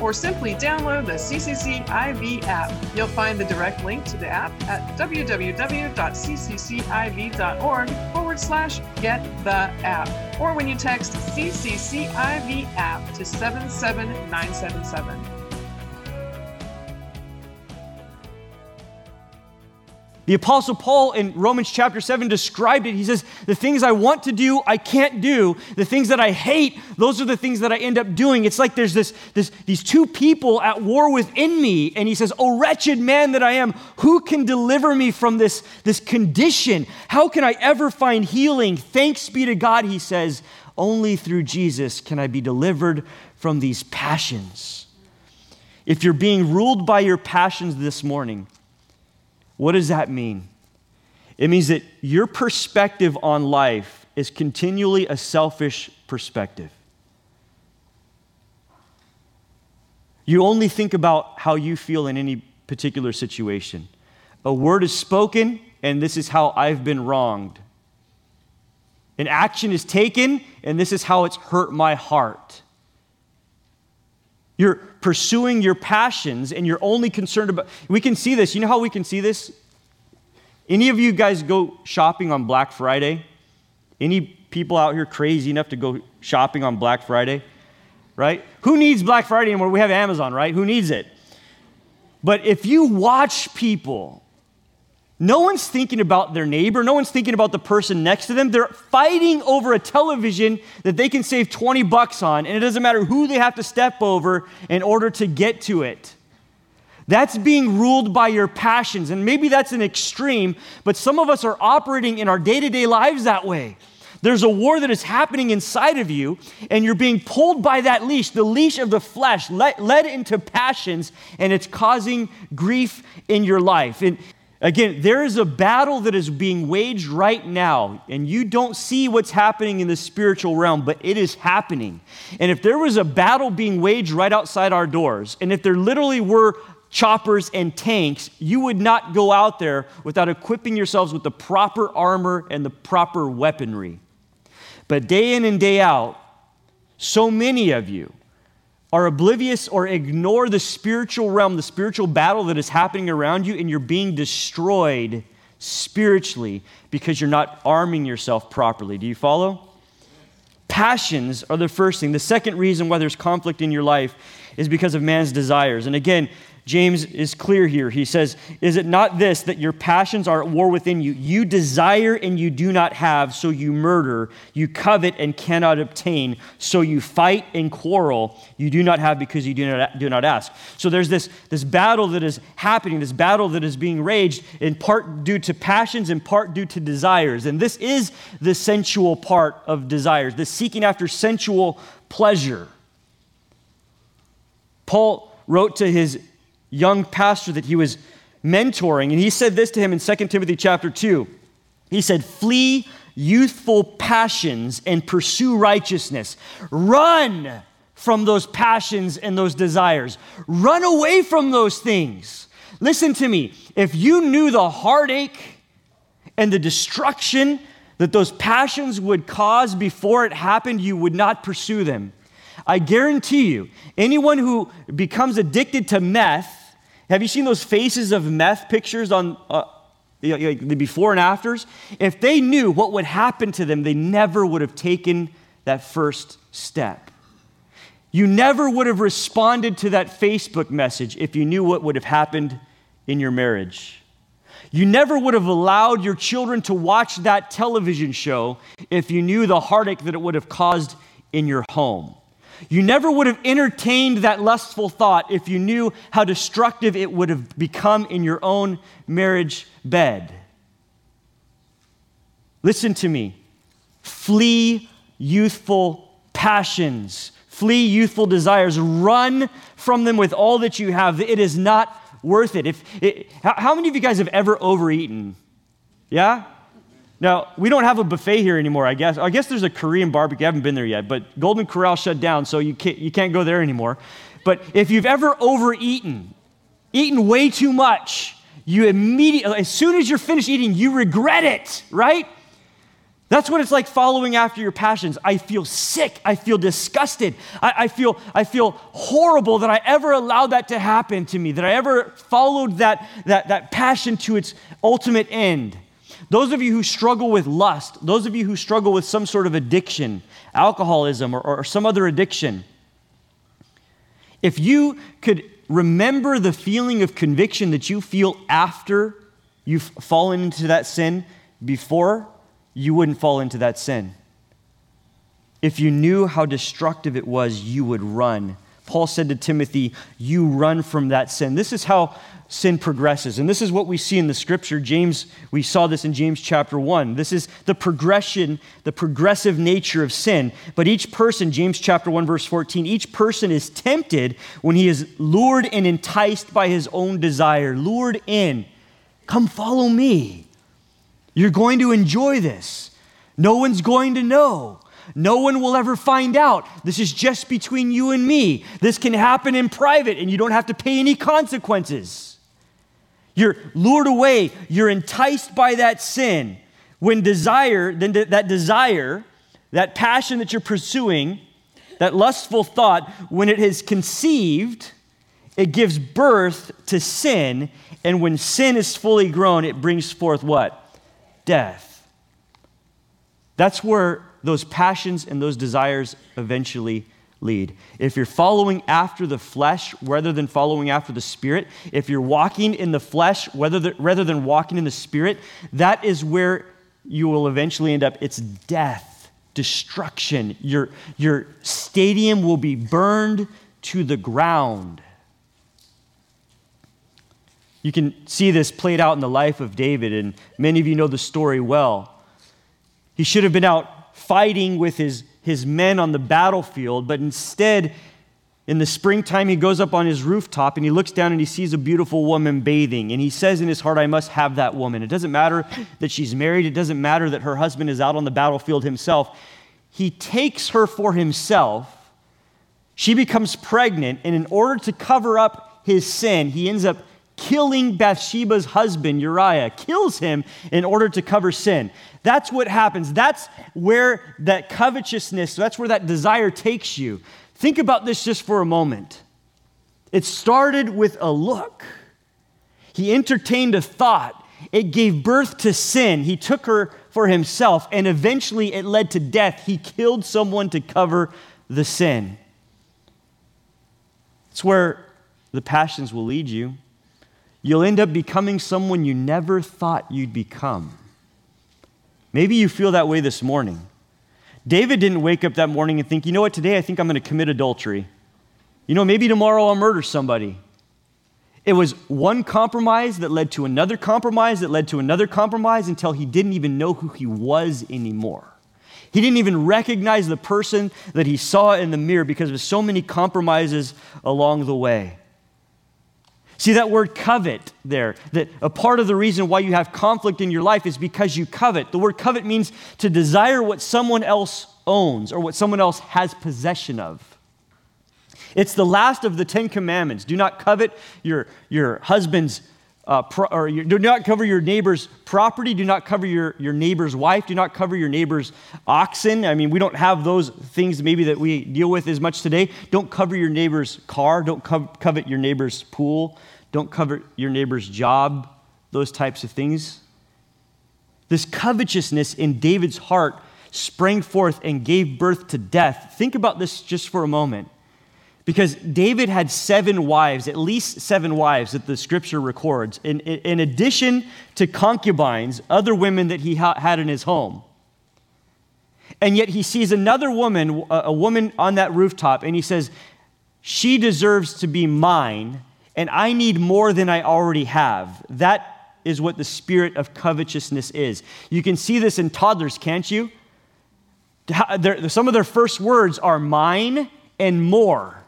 or simply download the CCCIV app. You'll find the direct link to the app at www.cccIV.org forward slash get the app, or when you text CCCIV app to 77977. The Apostle Paul in Romans chapter 7 described it. He says, The things I want to do, I can't do. The things that I hate, those are the things that I end up doing. It's like there's this, this, these two people at war within me. And he says, Oh, wretched man that I am, who can deliver me from this, this condition? How can I ever find healing? Thanks be to God, he says, only through Jesus can I be delivered from these passions. If you're being ruled by your passions this morning, what does that mean? It means that your perspective on life is continually a selfish perspective. You only think about how you feel in any particular situation. A word is spoken, and this is how I've been wronged. An action is taken, and this is how it's hurt my heart. You're pursuing your passions and you're only concerned about. We can see this. You know how we can see this? Any of you guys go shopping on Black Friday? Any people out here crazy enough to go shopping on Black Friday? Right? Who needs Black Friday anymore? We have Amazon, right? Who needs it? But if you watch people no one's thinking about their neighbor. No one's thinking about the person next to them. They're fighting over a television that they can save 20 bucks on, and it doesn't matter who they have to step over in order to get to it. That's being ruled by your passions. And maybe that's an extreme, but some of us are operating in our day to day lives that way. There's a war that is happening inside of you, and you're being pulled by that leash, the leash of the flesh, led, into passions, and it's causing grief in your life. And Again, there is a battle that is being waged right now, and you don't see what's happening in the spiritual realm, but it is happening. And if there was a battle being waged right outside our doors, and if there literally were choppers and tanks, you would not go out there without equipping yourselves with the proper armor and the proper weaponry. But day in and day out, so many of you, are oblivious or ignore the spiritual realm, the spiritual battle that is happening around you, and you're being destroyed spiritually because you're not arming yourself properly. Do you follow? Passions are the first thing. The second reason why there's conflict in your life is because of man's desires. And again, James is clear here. He says, Is it not this that your passions are at war within you? You desire and you do not have, so you murder. You covet and cannot obtain, so you fight and quarrel. You do not have because you do not, do not ask. So there's this, this battle that is happening, this battle that is being raged, in part due to passions, in part due to desires. And this is the sensual part of desires, the seeking after sensual pleasure. Paul wrote to his young pastor that he was mentoring, and he said this to him in 2 Timothy chapter 2. He said, Flee youthful passions and pursue righteousness. Run from those passions and those desires. Run away from those things. Listen to me. If you knew the heartache and the destruction that those passions would cause before it happened, you would not pursue them. I guarantee you, anyone who becomes addicted to meth have you seen those faces of meth pictures on uh, the before and afters? If they knew what would happen to them, they never would have taken that first step. You never would have responded to that Facebook message if you knew what would have happened in your marriage. You never would have allowed your children to watch that television show if you knew the heartache that it would have caused in your home. You never would have entertained that lustful thought if you knew how destructive it would have become in your own marriage bed. Listen to me. Flee youthful passions, flee youthful desires, run from them with all that you have. It is not worth it. If, it, how many of you guys have ever overeaten? Yeah? Now, we don't have a buffet here anymore, I guess. I guess there's a Korean barbecue. I haven't been there yet, but Golden Corral shut down, so you can't, you can't go there anymore. But if you've ever overeaten, eaten way too much, you immediately, as soon as you're finished eating, you regret it, right? That's what it's like following after your passions. I feel sick. I feel disgusted. I, I, feel, I feel horrible that I ever allowed that to happen to me, that I ever followed that, that, that passion to its ultimate end. Those of you who struggle with lust, those of you who struggle with some sort of addiction, alcoholism, or, or some other addiction, if you could remember the feeling of conviction that you feel after you've fallen into that sin, before you wouldn't fall into that sin. If you knew how destructive it was, you would run. Paul said to Timothy, You run from that sin. This is how sin progresses. And this is what we see in the scripture. James, we saw this in James chapter 1. This is the progression, the progressive nature of sin. But each person, James chapter 1, verse 14, each person is tempted when he is lured and enticed by his own desire, lured in. Come follow me. You're going to enjoy this. No one's going to know. No one will ever find out. This is just between you and me. This can happen in private and you don't have to pay any consequences. You're lured away, you're enticed by that sin. When desire, then that desire, that passion that you're pursuing, that lustful thought, when it is conceived, it gives birth to sin. And when sin is fully grown, it brings forth what? Death. That's where those passions and those desires eventually lead. If you're following after the flesh rather than following after the spirit, if you're walking in the flesh the, rather than walking in the spirit, that is where you will eventually end up. It's death, destruction. Your, your stadium will be burned to the ground. You can see this played out in the life of David, and many of you know the story well. He should have been out fighting with his his men on the battlefield, but instead, in the springtime, he goes up on his rooftop and he looks down and he sees a beautiful woman bathing. And he says in his heart, I must have that woman. It doesn't matter that she's married, it doesn't matter that her husband is out on the battlefield himself. He takes her for himself. She becomes pregnant, and in order to cover up his sin, he ends up killing Bathsheba's husband, Uriah, kills him in order to cover sin. That's what happens. That's where that covetousness, that's where that desire takes you. Think about this just for a moment. It started with a look, he entertained a thought. It gave birth to sin. He took her for himself, and eventually it led to death. He killed someone to cover the sin. It's where the passions will lead you. You'll end up becoming someone you never thought you'd become. Maybe you feel that way this morning. David didn't wake up that morning and think, you know what, today I think I'm going to commit adultery. You know, maybe tomorrow I'll murder somebody. It was one compromise that led to another compromise that led to another compromise until he didn't even know who he was anymore. He didn't even recognize the person that he saw in the mirror because of so many compromises along the way. See that word covet there, that a part of the reason why you have conflict in your life is because you covet. The word covet means to desire what someone else owns or what someone else has possession of. It's the last of the Ten Commandments. Do not covet your, your husband's, uh, pro, or your, do not cover your neighbor's property. Do not cover your, your neighbor's wife. Do not cover your neighbor's oxen. I mean, we don't have those things maybe that we deal with as much today. Don't cover your neighbor's car. Don't co- covet your neighbor's pool. Don't covet your neighbor's job, those types of things. This covetousness in David's heart sprang forth and gave birth to death. Think about this just for a moment. Because David had seven wives, at least seven wives that the scripture records, in, in addition to concubines, other women that he had in his home. And yet he sees another woman, a woman on that rooftop, and he says, She deserves to be mine and I need more than I already have. That is what the spirit of covetousness is. You can see this in toddlers, can't you? Some of their first words are mine and more,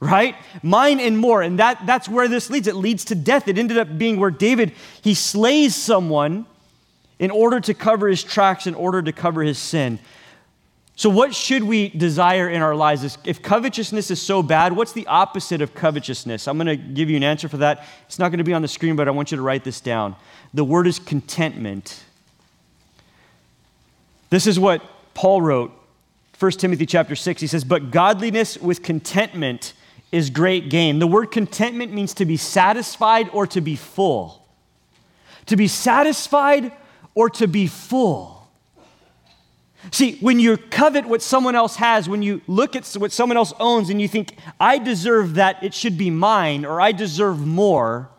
right? Mine and more. And that, that's where this leads. It leads to death. It ended up being where David, he slays someone in order to cover his tracks, in order to cover his sin. So, what should we desire in our lives? If covetousness is so bad, what's the opposite of covetousness? I'm going to give you an answer for that. It's not going to be on the screen, but I want you to write this down. The word is contentment. This is what Paul wrote, 1 Timothy chapter 6. He says, But godliness with contentment is great gain. The word contentment means to be satisfied or to be full. To be satisfied or to be full. See, when you covet what someone else has, when you look at what someone else owns and you think, I deserve that, it should be mine, or I deserve more,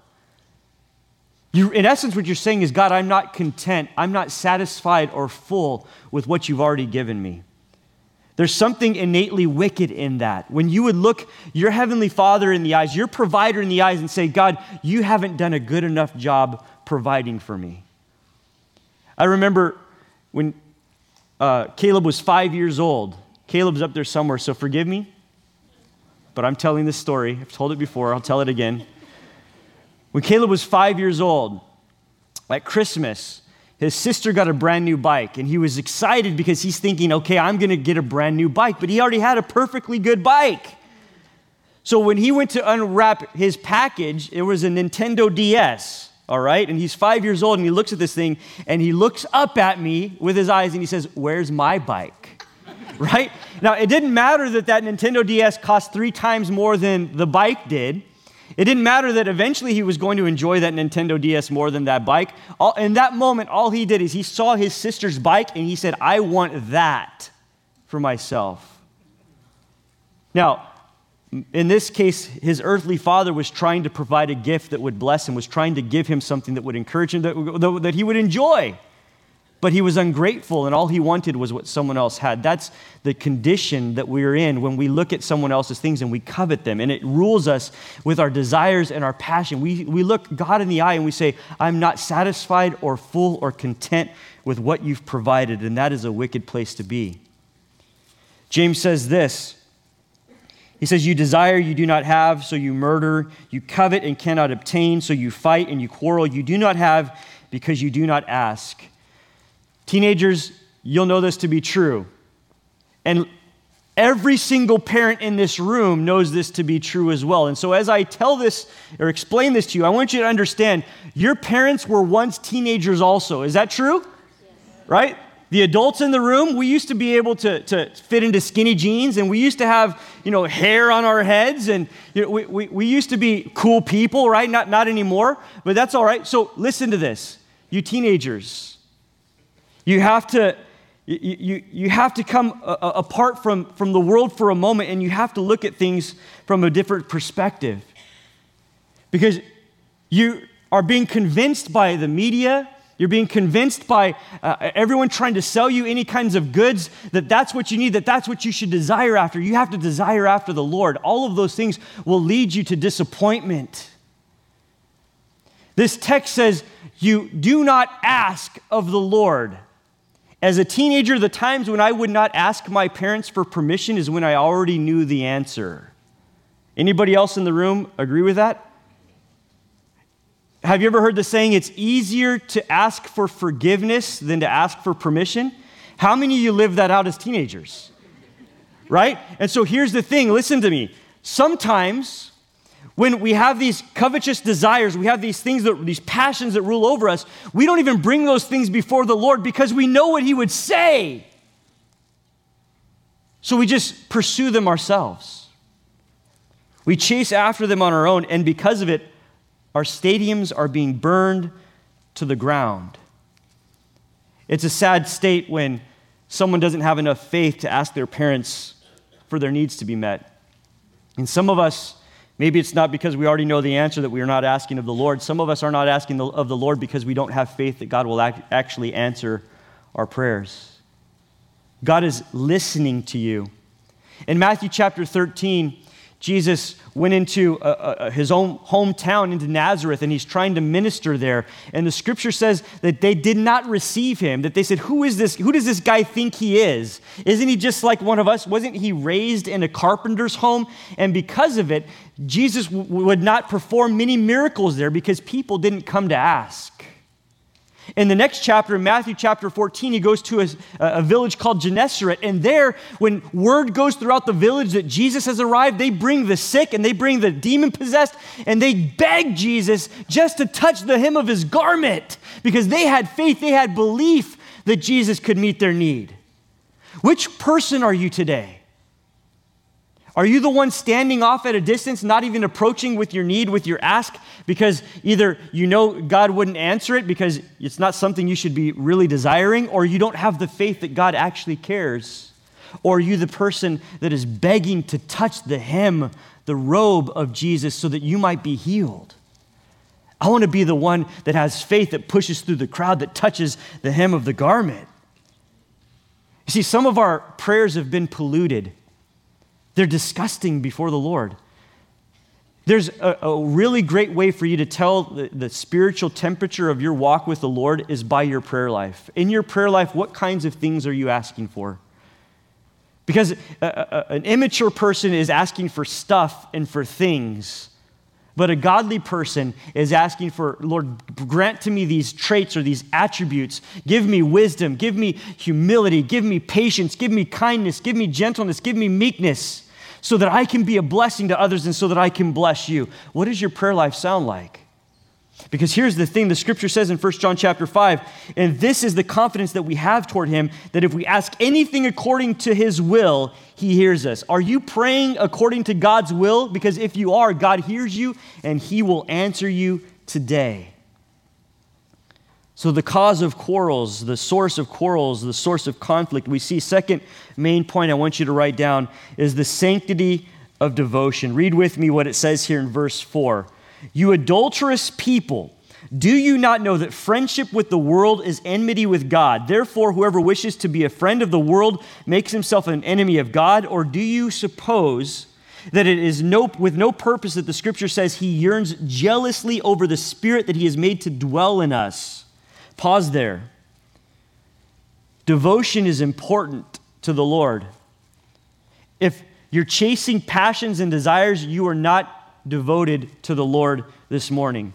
you, in essence, what you're saying is, God, I'm not content, I'm not satisfied or full with what you've already given me. There's something innately wicked in that. When you would look your heavenly Father in the eyes, your provider in the eyes, and say, God, you haven't done a good enough job providing for me. I remember when uh, Caleb was five years old. Caleb's up there somewhere, so forgive me, but I'm telling this story. I've told it before, I'll tell it again. When Caleb was five years old, at Christmas, his sister got a brand new bike, and he was excited because he's thinking, okay, I'm gonna get a brand new bike, but he already had a perfectly good bike. So when he went to unwrap his package, it was a Nintendo DS all right? And he's five years old and he looks at this thing and he looks up at me with his eyes and he says, Where's my bike? right? Now, it didn't matter that that Nintendo DS cost three times more than the bike did. It didn't matter that eventually he was going to enjoy that Nintendo DS more than that bike. All, in that moment, all he did is he saw his sister's bike and he said, I want that for myself. Now, in this case, his earthly father was trying to provide a gift that would bless him, was trying to give him something that would encourage him, that, that he would enjoy. But he was ungrateful, and all he wanted was what someone else had. That's the condition that we're in when we look at someone else's things and we covet them. And it rules us with our desires and our passion. We, we look God in the eye and we say, I'm not satisfied or full or content with what you've provided. And that is a wicked place to be. James says this he says, You desire, you do not have, so you murder. You covet and cannot obtain, so you fight and you quarrel. You do not have because you do not ask. Teenagers, you'll know this to be true. And every single parent in this room knows this to be true as well. And so, as I tell this or explain this to you, I want you to understand your parents were once teenagers also. Is that true? Right? The adults in the room, we used to be able to, to fit into skinny jeans and we used to have, you know, hair on our heads and you know, we, we, we used to be cool people, right? Not, not anymore, but that's all right. So listen to this. You teenagers, you have to, you, you, you have to come a, a, apart from, from the world for a moment and you have to look at things from a different perspective. Because you are being convinced by the media, you're being convinced by uh, everyone trying to sell you any kinds of goods that that's what you need, that that's what you should desire after. You have to desire after the Lord. All of those things will lead you to disappointment. This text says, You do not ask of the Lord. As a teenager, the times when I would not ask my parents for permission is when I already knew the answer. Anybody else in the room agree with that? Have you ever heard the saying, it's easier to ask for forgiveness than to ask for permission? How many of you lived that out as teenagers? Right? And so here's the thing listen to me. Sometimes when we have these covetous desires, we have these things that these passions that rule over us, we don't even bring those things before the Lord because we know what He would say. So we just pursue them ourselves. We chase after them on our own, and because of it, our stadiums are being burned to the ground. It's a sad state when someone doesn't have enough faith to ask their parents for their needs to be met. And some of us, maybe it's not because we already know the answer that we are not asking of the Lord. Some of us are not asking of the Lord because we don't have faith that God will actually answer our prayers. God is listening to you. In Matthew chapter 13, Jesus went into uh, uh, his own hometown, into Nazareth, and he's trying to minister there. And the scripture says that they did not receive him, that they said, Who is this? Who does this guy think he is? Isn't he just like one of us? Wasn't he raised in a carpenter's home? And because of it, Jesus w- would not perform many miracles there because people didn't come to ask. In the next chapter, Matthew chapter 14, he goes to a, a, village called Gennesaret. And there, when word goes throughout the village that Jesus has arrived, they bring the sick and they bring the demon possessed and they beg Jesus just to touch the hem of his garment because they had faith, they had belief that Jesus could meet their need. Which person are you today? Are you the one standing off at a distance, not even approaching with your need, with your ask, because either you know God wouldn't answer it because it's not something you should be really desiring, or you don't have the faith that God actually cares? Or are you the person that is begging to touch the hem, the robe of Jesus, so that you might be healed? I want to be the one that has faith that pushes through the crowd, that touches the hem of the garment. You see, some of our prayers have been polluted they're disgusting before the Lord. There's a, a, really great way for you to tell the, the, spiritual temperature of your walk with the Lord is by your prayer life. In your prayer life, what kinds of things are you asking for? Because a, a, an immature person is asking for stuff and for things, but a godly person is asking for, Lord, grant to me these traits or these attributes. Give me wisdom, give me humility, give me patience, give me kindness, give me gentleness, give me meekness so that I can be a blessing to others and so that I can bless you. What does your prayer life sound like? Because here's the thing the scripture says in 1 John chapter 5, and this is the confidence that we have toward him that if we ask anything according to his will, he hears us. Are you praying according to God's will? Because if you are, God hears you and he will answer you today. So, the cause of quarrels, the source of quarrels, the source of conflict, we see, second main point I want you to write down is the sanctity of devotion. Read with me what it says here in verse 4. You adulterous people, do you not know that friendship with the world is enmity with God? Therefore, whoever wishes to be a friend of the world makes himself an enemy of God. Or do you suppose that it is no, with no purpose that the scripture says he yearns jealously over the spirit that he has made to dwell in us? Pause there. Devotion is important to the Lord. If you're chasing passions and desires, you are not devoted to the Lord this morning.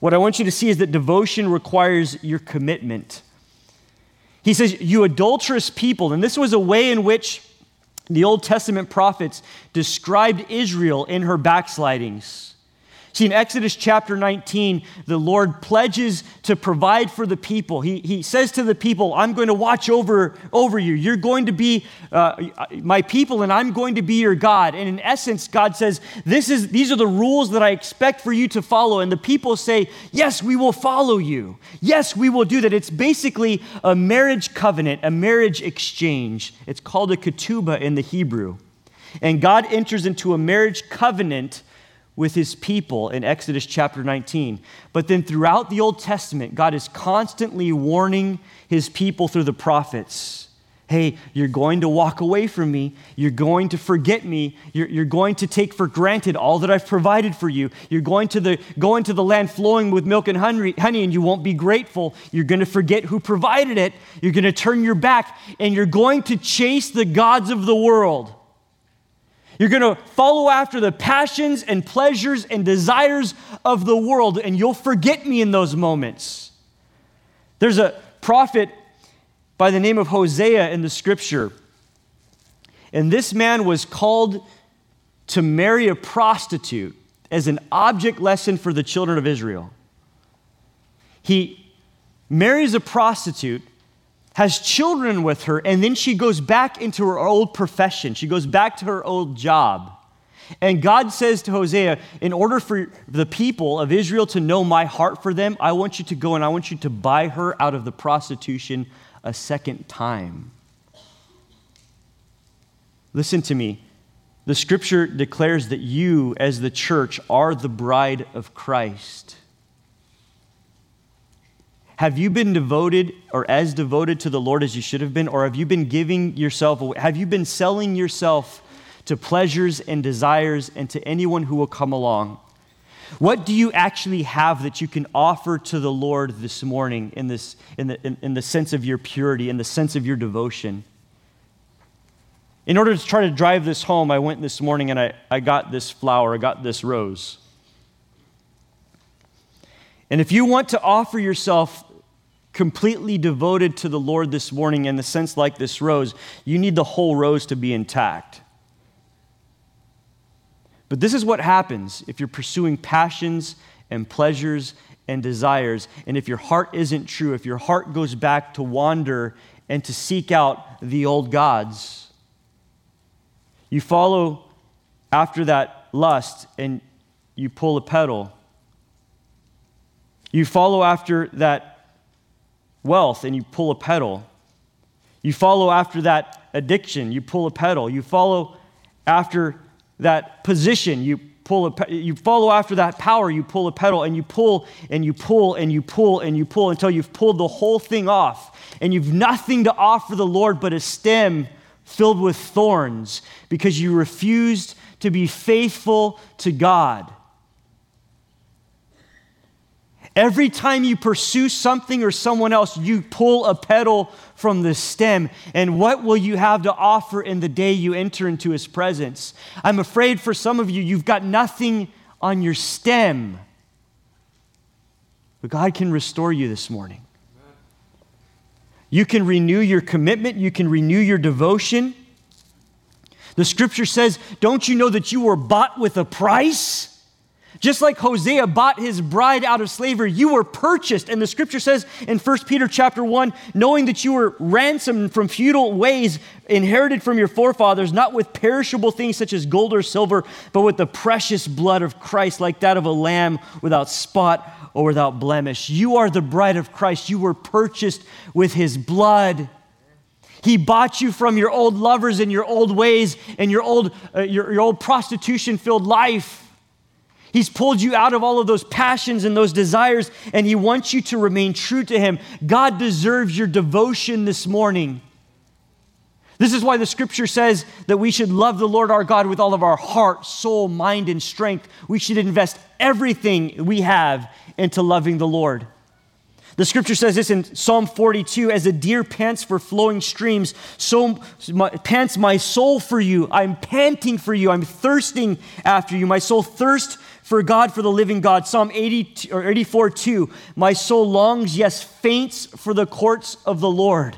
What I want you to see is that devotion requires your commitment. He says, You adulterous people. And this was a way in which the Old Testament prophets described Israel in her backslidings. See, in Exodus chapter 19, the Lord pledges to provide for the people. He, he says to the people, I'm going to watch over, over you. You're going to be uh, my people, and I'm going to be your God. And in essence, God says, this is, These are the rules that I expect for you to follow. And the people say, Yes, we will follow you. Yes, we will do that. It's basically a marriage covenant, a marriage exchange. It's called a ketubah in the Hebrew. And God enters into a marriage covenant with his people in Exodus chapter 19. But then throughout the Old Testament, God is constantly warning his people through the prophets hey, you're going to walk away from me. You're going to forget me. You're, you're, going to take for granted all that I've provided for you. You're going to the, go into the land flowing with milk and honey, and you won't be grateful. You're going to forget who provided it. You're going to turn your back, and you're going to chase the gods of the world. You're going to follow after the passions and pleasures and desires of the world, and you'll forget me in those moments. There's a prophet by the name of Hosea in the scripture, and this man was called to marry a prostitute as an object lesson for the children of Israel. He marries a prostitute has children with her, and then she goes back into her old profession. She goes back to her old job. And God says to Hosea, in order for the people of Israel to know my heart for them, I want you to go and I want you to buy her out of the prostitution a second time. Listen to me. The scripture declares that you, as the church, are the bride of Christ. Have you been devoted or as devoted to the Lord as you should have been? Or have you been giving yourself away? Have you been selling yourself to pleasures and desires, and to anyone who will come along. What do you actually have that you can offer to the Lord this morning in, this, in, the, in, in the sense of your purity, in the sense of your devotion? In order to try to drive this home, I went this morning and I, I got this flower, I got this rose. And if you want to offer yourself completely devoted to the Lord this morning in the sense like this rose, you need the whole rose to be intact. But this is what happens if you're pursuing passions and pleasures and desires, and if your heart isn't true, if your heart goes back to wander and to seek out the old gods. You follow after that lust and you pull a petal. You follow after that wealth and you pull a petal. You follow after that addiction, you pull a petal. You follow after that position, you pull a you follow after that power, you pull a petal and you pull and you pull and you pull and you pull until you've pulled the whole thing off and you've nothing to offer the Lord but a stem filled with thorns because you refused to be faithful to God. Every time you pursue something or someone else, you pull a petal from the stem. And what will you have to offer in the day you enter into his presence? I'm afraid for some of you, you've got nothing on your stem. But God can restore you this morning. You can renew your commitment, you can renew your devotion. The scripture says, Don't you know that you were bought with a price? Just like Hosea bought his bride out of slavery, you were purchased. And the scripture says in 1 Peter chapter 1, knowing that you were ransomed from futile ways inherited from your forefathers, not with perishable things such as gold or silver, but with the precious blood of Christ, like that of a lamb without spot or without blemish. You are the bride of Christ. You were purchased with his blood. He bought you from your old lovers and your old ways and your old, uh, your, your old prostitution filled life. He's pulled you out of all of those passions and those desires, and He wants you to remain true to Him. God deserves your devotion this morning. This is why the scripture says that we should love the Lord our God with all of our heart, soul, mind, and strength. We should invest everything we have into loving the Lord. The scripture says this in Psalm 42 As a deer pants for flowing streams, so my, pants my soul for you. I'm panting for you. I'm thirsting after you. My soul thirsts for God, for the living God. Psalm 80 or 84 2. My soul longs, yes, faints for the courts of the Lord.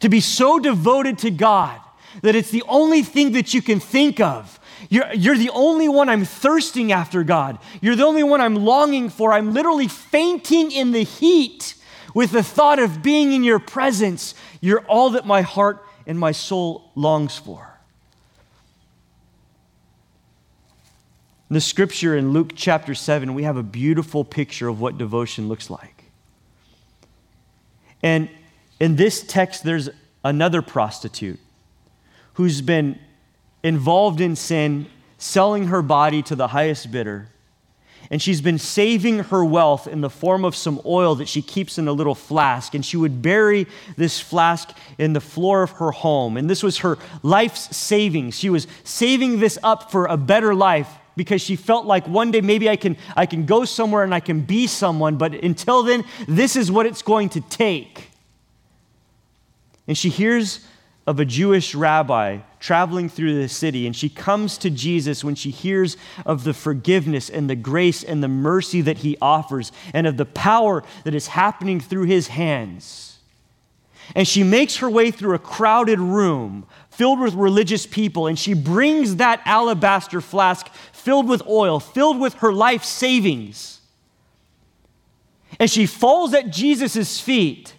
To be so devoted to God that it's the only thing that you can think of. You're, you're the only one I'm thirsting after, God. You're the only one I'm longing for. I'm literally fainting in the heat with the thought of being in your presence. You're all that my heart and my soul longs for. In the scripture in Luke chapter 7, we have a beautiful picture of what devotion looks like. And in this text, there's another prostitute who's been involved in sin, selling her body to the highest bidder. And she's been saving her wealth in the form of some oil that she keeps in a little flask. And she would bury this flask in the floor of her home. And this was her life's savings. She was saving this up for a better life because she felt like one day maybe I can, I can go somewhere and I can be someone, but until then, this is what it's going to take. And she hears of a Jewish rabbi traveling through the city, and she comes to Jesus when she hears of the forgiveness and the grace and the mercy that he offers, and of the power that is happening through his hands. And she makes her way through a crowded room filled with religious people, and she brings that alabaster flask filled with oil, filled with her life savings. And she falls at Jesus' feet.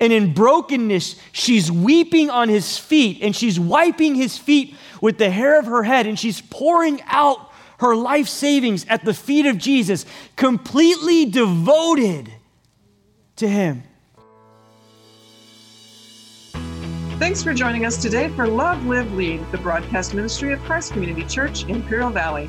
And in brokenness, she's weeping on his feet and she's wiping his feet with the hair of her head and she's pouring out her life savings at the feet of Jesus, completely devoted to him. Thanks for joining us today for Love, Live, Lead, the broadcast ministry of Christ Community Church, Imperial Valley.